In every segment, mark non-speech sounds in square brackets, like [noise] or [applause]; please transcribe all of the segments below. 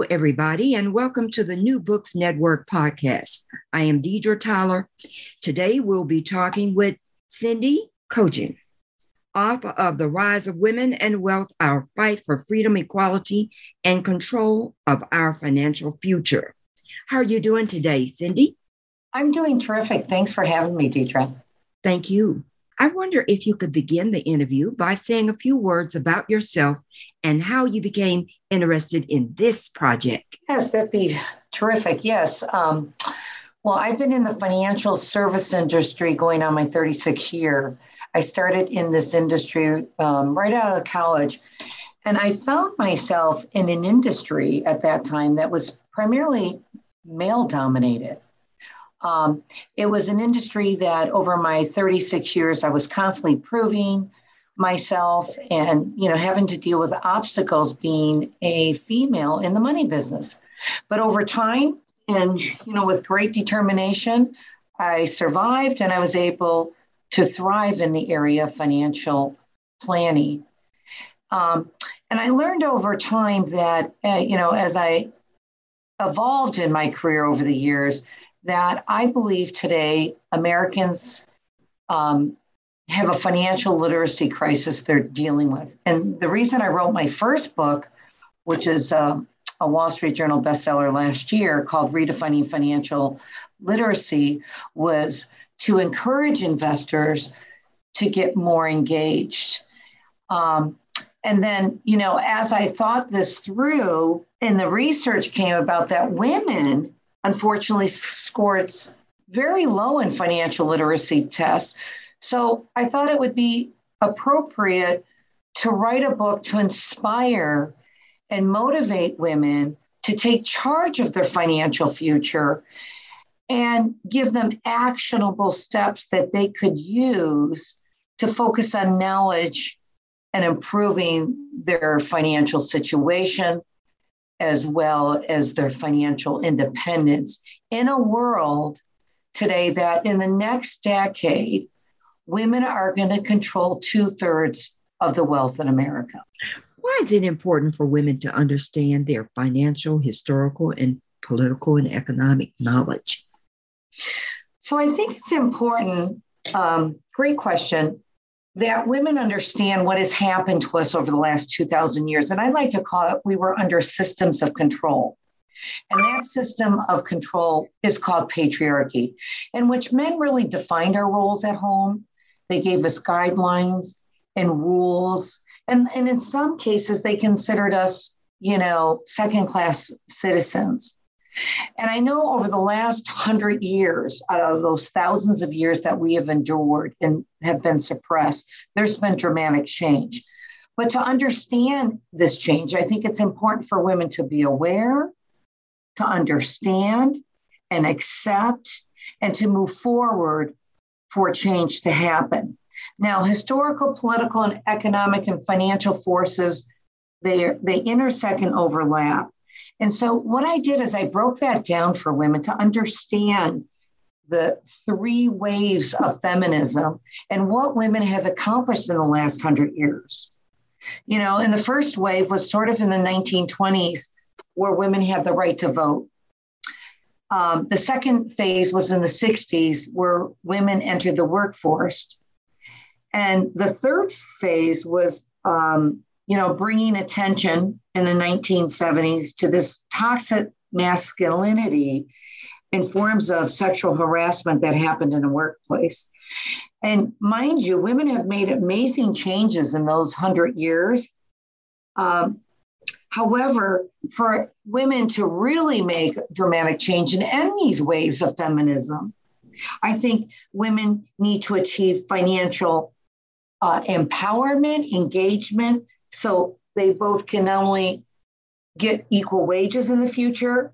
Hello, everybody, and welcome to the New Books Network podcast. I am Deidre Tyler. Today, we'll be talking with Cindy Kogin, author of The Rise of Women and Wealth Our Fight for Freedom, Equality, and Control of Our Financial Future. How are you doing today, Cindy? I'm doing terrific. Thanks for having me, Deidre. Thank you. I wonder if you could begin the interview by saying a few words about yourself and how you became interested in this project. Yes, that'd be terrific. Yes. Um, well, I've been in the financial service industry going on my 36th year. I started in this industry um, right out of college, and I found myself in an industry at that time that was primarily male dominated. Um, it was an industry that over my 36 years, I was constantly proving myself and you know having to deal with obstacles being a female in the money business. But over time and you know with great determination i survived and i was able to thrive in the area of financial planning. Um, and i learned over time that uh, you know as i evolved in my career over the years that I believe today Americans um, have a financial literacy crisis they're dealing with. And the reason I wrote my first book, which is uh, a Wall Street Journal bestseller last year called Redefining Financial Literacy, was to encourage investors to get more engaged. Um, and then, you know, as I thought this through, and the research came about that women unfortunately scored very low in financial literacy tests. So I thought it would be appropriate to write a book to inspire and motivate women to take charge of their financial future and give them actionable steps that they could use to focus on knowledge and improving their financial situation as well as their financial independence in a world today that in the next decade, women are going to control two thirds of the wealth in America. Why is it important for women to understand their financial, historical, and political and economic knowledge? So I think it's important. Um, great question that women understand what has happened to us over the last 2,000 years. And I like to call it we were under systems of control. And that system of control is called patriarchy, in which men really defined our roles at home. They gave us guidelines and rules. And, and in some cases, they considered us, you know, second class citizens. And I know over the last hundred years, out of those thousands of years that we have endured and have been suppressed, there's been dramatic change. But to understand this change, I think it's important for women to be aware, to understand and accept, and to move forward for change to happen. Now, historical, political, and economic and financial forces they they intersect and overlap. And so what I did is I broke that down for women to understand the three waves of feminism and what women have accomplished in the last hundred years. You know, and the first wave was sort of in the 1920s, where women had the right to vote. Um, the second phase was in the 60s, where women entered the workforce. And the third phase was, um, you know, bringing attention in the 1970s to this toxic masculinity in forms of sexual harassment that happened in the workplace. And mind you, women have made amazing changes in those hundred years. Um, however, for women to really make dramatic change and end these waves of feminism, I think women need to achieve financial uh, empowerment, engagement, so they both can not only get equal wages in the future,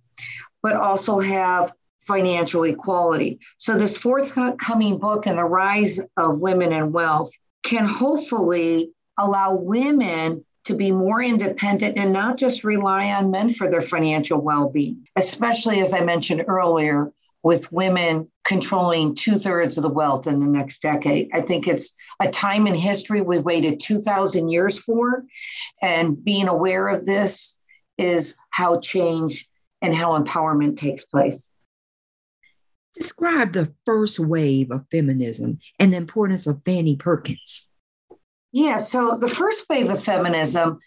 but also have financial equality. So, this forthcoming book and the rise of women and wealth can hopefully allow women to be more independent and not just rely on men for their financial well being, especially as I mentioned earlier, with women controlling two thirds of the wealth in the next decade. I think it's a time in history we've waited 2,000 years for. And being aware of this is how change and how empowerment takes place. Describe the first wave of feminism and the importance of Fannie Perkins. Yeah, so the first wave of feminism,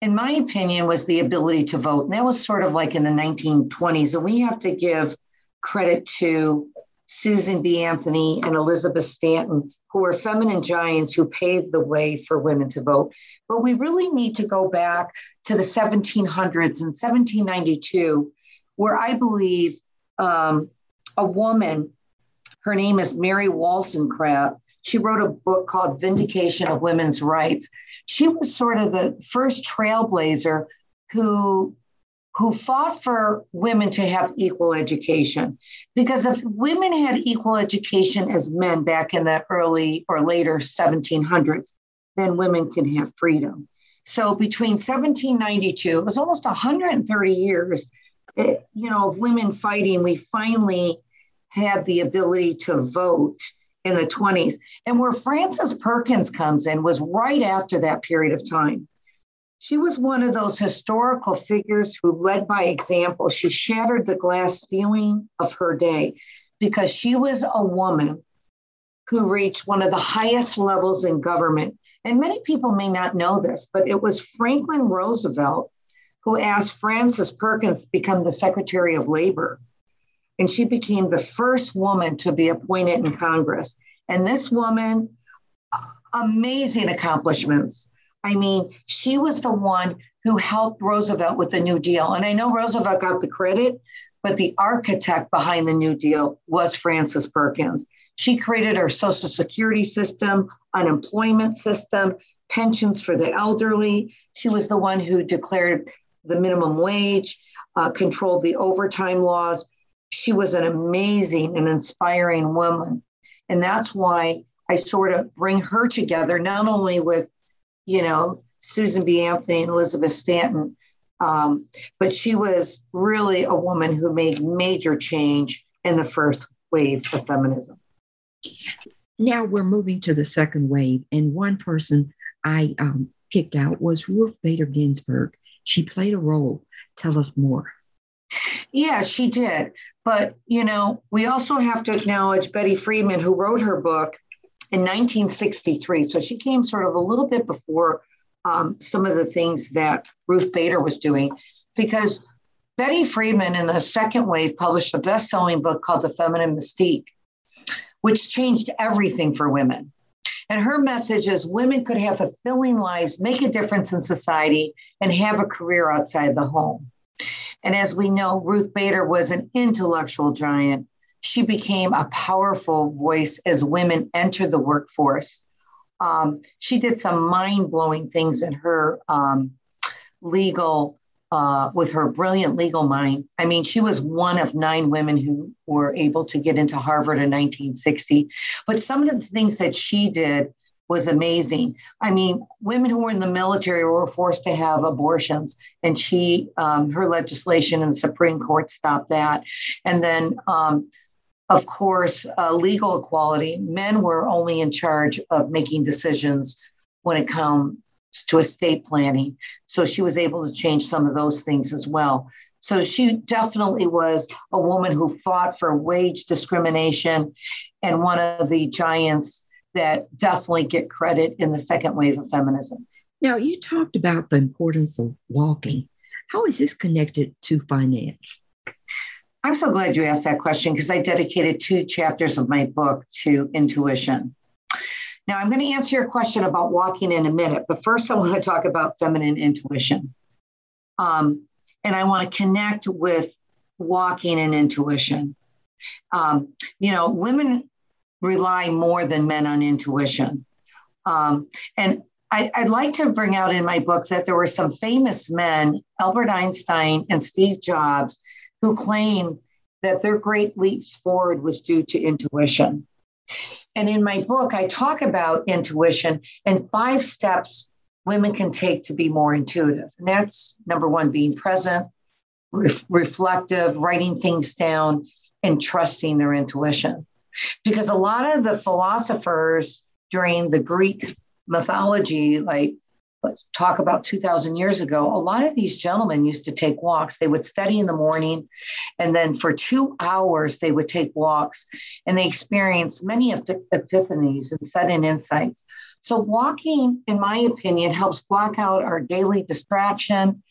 in my opinion, was the ability to vote. And that was sort of like in the 1920s. And we have to give credit to Susan B. Anthony and Elizabeth Stanton, who were feminine giants who paved the way for women to vote. But we really need to go back to the 1700s and 1792, where I believe um, a woman, her name is Mary Wollstonecraft. She wrote a book called Vindication of Women's Rights. She was sort of the first trailblazer who who fought for women to have equal education. Because if women had equal education as men back in the early or later 1700s, then women can have freedom. So between 1792, it was almost 130 years, eh, you know, of women fighting. We finally had the ability to vote in the 20s. And where Frances Perkins comes in was right after that period of time. She was one of those historical figures who led by example. She shattered the glass ceiling of her day because she was a woman who reached one of the highest levels in government. And many people may not know this, but it was Franklin Roosevelt who asked Frances Perkins to become the Secretary of Labor and she became the first woman to be appointed in Congress. And this woman, amazing accomplishments. I mean, she was the one who helped Roosevelt with the New Deal. And I know Roosevelt got the credit, but the architect behind the New Deal was Frances Perkins. She created our Social Security system, unemployment system, pensions for the elderly. She was the one who declared the minimum wage, uh, controlled the overtime laws she was an amazing and inspiring woman. And that's why I sort of bring her together, not only with, you know, Susan B. Anthony and Elizabeth Stanton, um, but she was really a woman who made major change in the first wave of feminism. Now we're moving to the second wave, and one person I um, picked out was Ruth Bader Ginsburg. She played a role. Tell us more. Yeah, she did. But, you know, we also have to acknowledge Betty Friedan, who wrote her book in 1963. So she came sort of a little bit before um, some of the things that Ruth Bader was doing, because Betty Friedan in the second wave published a best selling book called The Feminine Mystique, which changed everything for women. And her message is women could have fulfilling lives, make a difference in society, and have a career outside the home. And as we know, Ruth Bader was an intellectual giant. She became a powerful voice as women entered the workforce. Um, she did some mind blowing things in her um, legal, uh, with her brilliant legal mind. I mean, she was one of nine women who were able to get into Harvard in 1960. But some of the things that she did was amazing. I mean, women who were in the military were forced to have abortions, and she, um, her legislation in the Supreme Court stopped that. And then, um, of course, uh, legal equality. Men were only in charge of making decisions when it comes to estate planning. So she was able to change some of those things as well. So she definitely was a woman who fought for wage discrimination and one of the giants that definitely get credit in the second wave of feminism. Now, you talked about the importance of walking. How is this connected to finance? I'm so glad you asked that question because I dedicated two chapters of my book to intuition. Now, I'm going to answer your question about walking in a minute, but first, I want to talk about feminine intuition. Um, and I want to connect with walking and intuition. Um, you know, women rely more than men on intuition. Um, and I, would like to bring out in my book that there were some famous men, Albert Einstein and Steve Jobs, who claim that their great leaps forward was due to intuition. And in my book, I talk about intuition and five steps women can take to be more intuitive. And that's number one, being present, ref- reflective, writing things down, and trusting their intuition. Because a lot of the philosophers during the Greek mythology, like let's talk about 2000 years ago, a lot of these gentlemen used to take walks. They would study in the morning, and then for two hours, they would take walks and they experienced many epiphanies and sudden insights. So, walking, in my opinion, helps block out our daily distraction.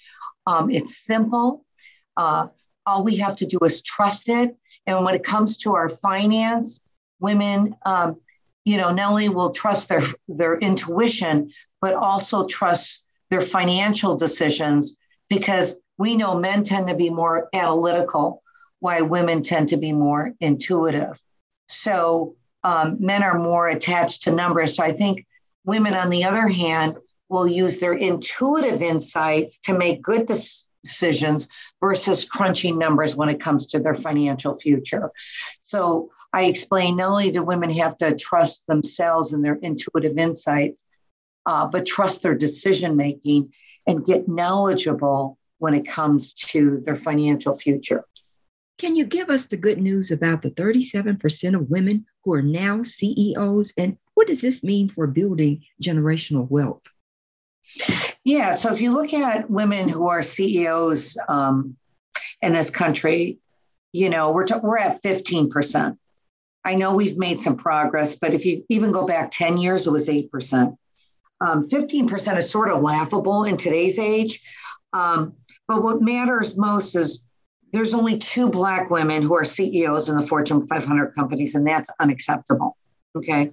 Um, it's simple. Uh, all we have to do is trust it. And when it comes to our finance, women, um, you know, not only will trust their their intuition, but also trust their financial decisions because we know men tend to be more analytical, while women tend to be more intuitive. So um, men are more attached to numbers. So I think women, on the other hand, will use their intuitive insights to make good decisions versus crunching numbers when it comes to their financial future. So I explain not only do women have to trust themselves and their intuitive insights, uh, but trust their decision making and get knowledgeable when it comes to their financial future. Can you give us the good news about the 37% of women who are now CEOs? And what does this mean for building generational wealth? Yeah, so if you look at women who are CEOs um, in this country, you know, we're, t- we're at 15%. I know we've made some progress, but if you even go back 10 years, it was 8%. Um, 15% is sort of laughable in today's age. Um, but what matters most is there's only two Black women who are CEOs in the Fortune 500 companies, and that's unacceptable. Okay.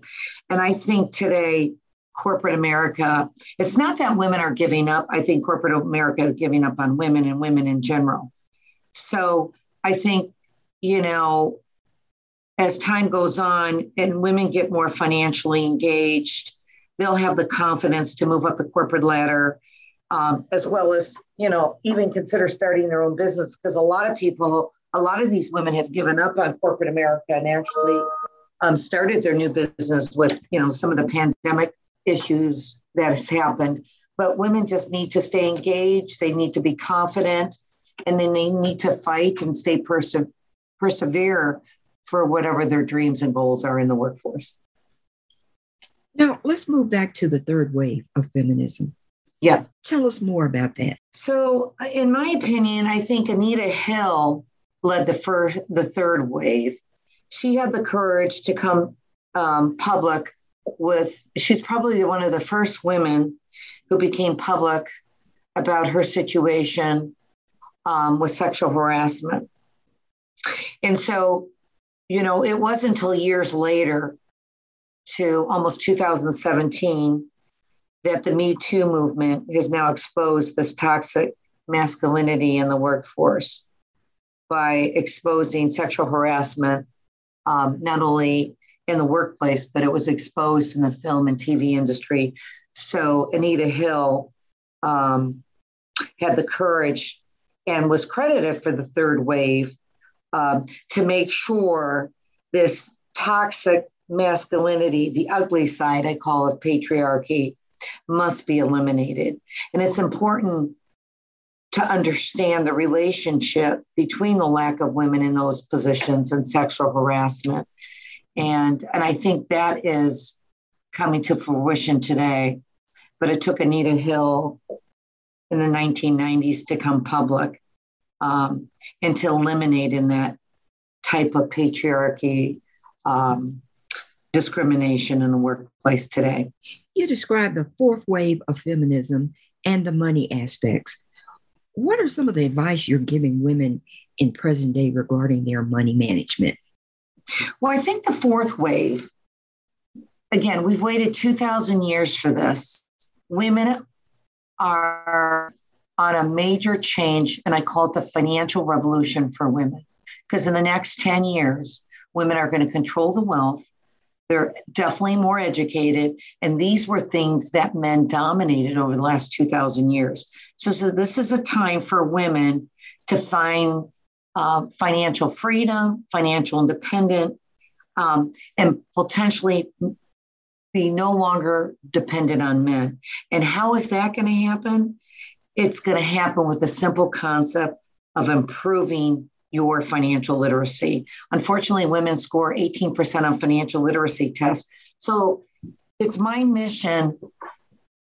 And I think today, corporate America, it's not that women are giving up. I think corporate America is giving up on women and women in general. So I think, you know, as time goes on and women get more financially engaged, they'll have the confidence to move up the corporate ladder, um, as well as, you know, even consider starting their own business. Because a lot of people, a lot of these women have given up on corporate America and actually um, started their new business with, you know, some of the pandemic issues that has happened. But women just need to stay engaged. They need to be confident, and then they need to fight and stay perse- persevere for whatever their dreams and goals are in the workforce. Now, let's move back to the third wave of feminism. Yeah. Tell us more about that. So, in my opinion, I think Anita Hill led the first, the third wave. She had the courage to come um, public with, she's probably one of the first women who became public about her situation um, with sexual harassment. And so, you know, it wasn't until years later to almost 2017 that the Me Too movement has now exposed this toxic masculinity in the workforce by exposing sexual harassment, um, not only in the workplace, but it was exposed in the film and TV industry. So Anita Hill um, had the courage and was credited for the third wave um, to make sure this toxic masculinity, the ugly side, I call of patriarchy, must be eliminated. And it's important to understand the relationship between the lack of women in those positions and sexual harassment. And, and I think that is coming to fruition today. But it took Anita Hill in the 1990s to come public um, and to eliminate in that type of patriarchy um, discrimination in the workplace today. You describe the fourth wave of feminism and the money aspects. What are some of the advice you're giving women in present day regarding their money management? Well, I think the fourth wave, again, we've waited 2,000 years for this. Women are on a major change, and I call it the financial revolution for women. Because in the next 10 years, women are going to control the wealth, they're definitely more educated. And these were things that men dominated over the last 2,000 years. So, so this is a time for women to find uh, financial freedom, financial independence, um, and potentially be no longer dependent on men. And how is that going to happen? It's going to happen with a simple concept of improving your financial literacy. Unfortunately, women score 18% on financial literacy tests. So it's my mission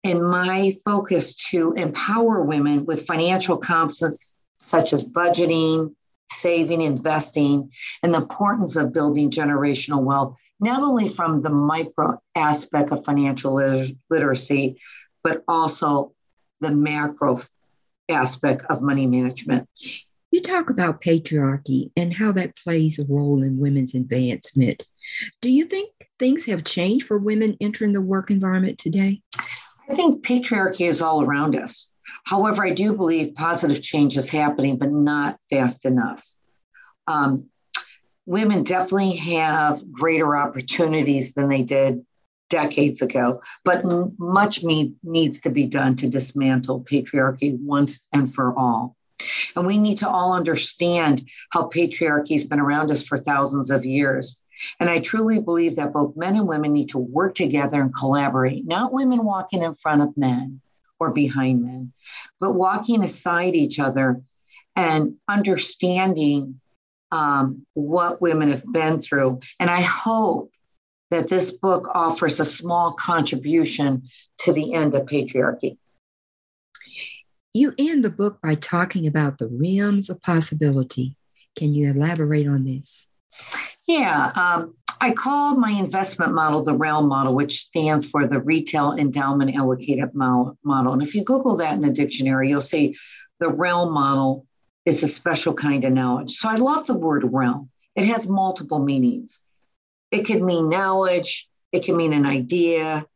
and my focus to empower women with financial competence such as budgeting, saving, investing, and the importance of building generational wealth, not only from the micro aspect of financial literacy, but also the macro aspect of money management. You talk about patriarchy and how that plays a role in women's advancement. Do you think things have changed for women entering the work environment today? I think patriarchy is all around us. However, I do believe positive change is happening, but not fast enough. Um, women definitely have greater opportunities than they did decades ago, but much needs to be done to dismantle patriarchy once and for all. And we need to all understand how patriarchy has been around us for thousands of years. And I truly believe that both men and women need to work together and collaborate, not women walking in front of men or behind men, but walking aside each other and understanding um, what women have been through. And I hope that this book offers a small contribution to the end of patriarchy. You end the book by talking about the realms of possibility. Can you elaborate on this? Yeah, um, I call my investment model the realm model, which stands for the retail endowment allocated model. And if you Google that in the dictionary, you'll see the realm model is a special kind of knowledge. So I love the word realm. It has multiple meanings. It could mean knowledge, it can mean an idea,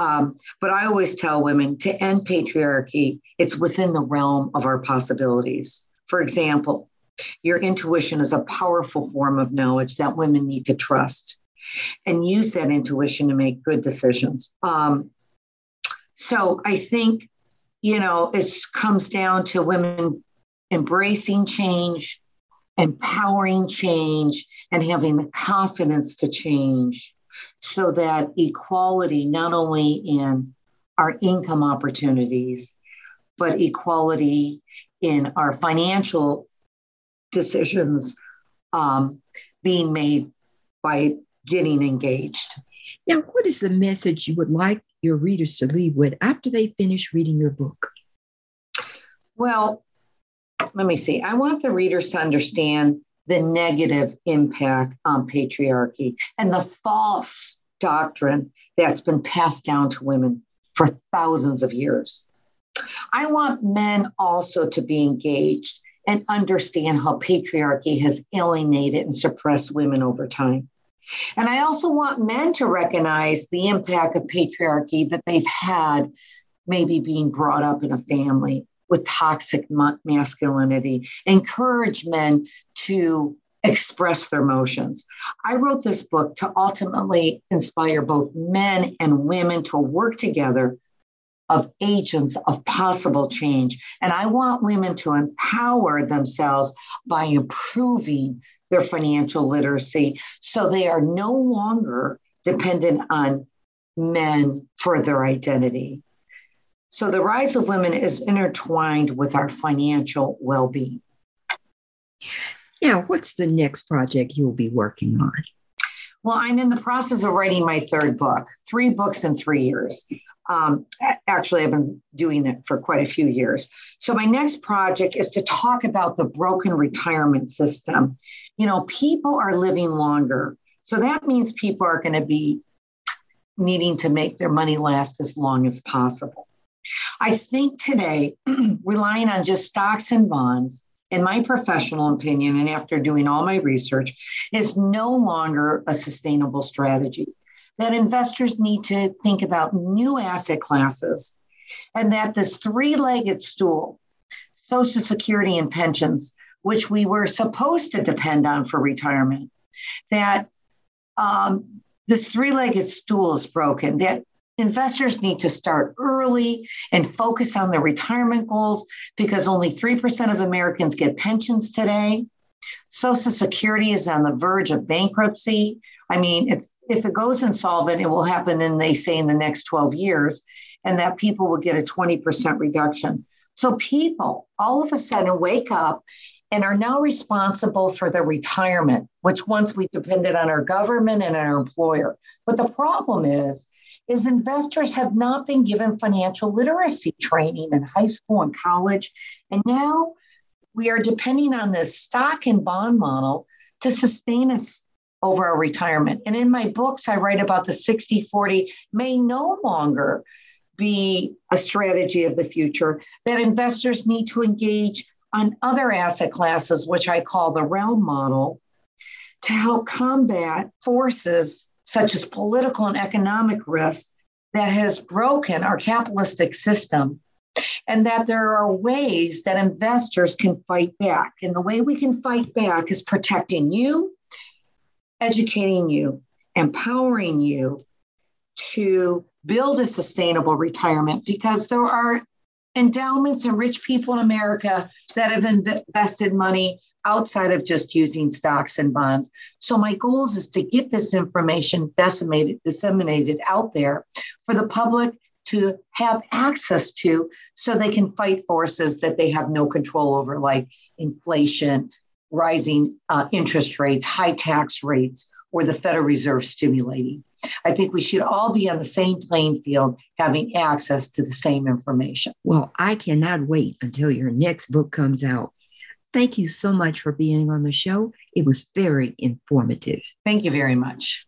um, but I always tell women to end patriarchy, it's within the realm of our possibilities. For example, your intuition is a powerful form of knowledge that women need to trust and use that intuition to make good decisions. Um, so I think, you know, it comes down to women embracing change, empowering change, and having the confidence to change so that equality, not only in our income opportunities, but equality in our financial decisions um, being made by getting engaged. Now, what is the message you would like your readers to leave with after they finish reading your book? Well, let me see. I want the readers to understand the negative impact on patriarchy and the false doctrine that's been passed down to women for thousands of years. I want men also to be engaged and understand how patriarchy has alienated and suppressed women over time. And I also want men to recognize the impact of patriarchy that they've had, maybe being brought up in a family with toxic masculinity, encourage men to express their emotions. I wrote this book to ultimately inspire both men and women to work together of agents of possible change. And I want women to empower themselves by improving their financial literacy so they are no longer dependent on men for their identity. So the rise of women is intertwined with our financial well being. Now, what's the next project you'll be working on? Well, I'm in the process of writing my third book, three books in three years. Um, actually, I've been doing it for quite a few years. So, my next project is to talk about the broken retirement system. You know, people are living longer. So, that means people are going to be needing to make their money last as long as possible. I think today, [clears throat] relying on just stocks and bonds, in my professional opinion, and after doing all my research, is no longer a sustainable strategy. That investors need to think about new asset classes, and that this three legged stool, Social Security and pensions, which we were supposed to depend on for retirement, that um, this three legged stool is broken, that investors need to start early and focus on their retirement goals because only 3% of Americans get pensions today. Social Security is on the verge of bankruptcy. I mean, if it goes insolvent, it will happen in, they say, in the next 12 years, and that people will get a 20% reduction. So people all of a sudden wake up and are now responsible for their retirement, which once we depended on our government and our employer. But the problem is, is investors have not been given financial literacy training in high school and college. And now we are depending on this stock and bond model to sustain us over our retirement. And in my books, I write about the 60 40 may no longer be a strategy of the future, that investors need to engage on other asset classes, which I call the realm model, to help combat forces such as political and economic risk that has broken our capitalistic system and that there are ways that investors can fight back. And the way we can fight back is protecting you, educating you, empowering you to build a sustainable retirement because there are endowments and rich people in America that have invested money outside of just using stocks and bonds. So my goals is to get this information decimated, disseminated out there for the public to have access to so they can fight forces that they have no control over, like inflation, rising uh, interest rates, high tax rates, or the Federal Reserve stimulating. I think we should all be on the same playing field, having access to the same information. Well, I cannot wait until your next book comes out. Thank you so much for being on the show. It was very informative. Thank you very much.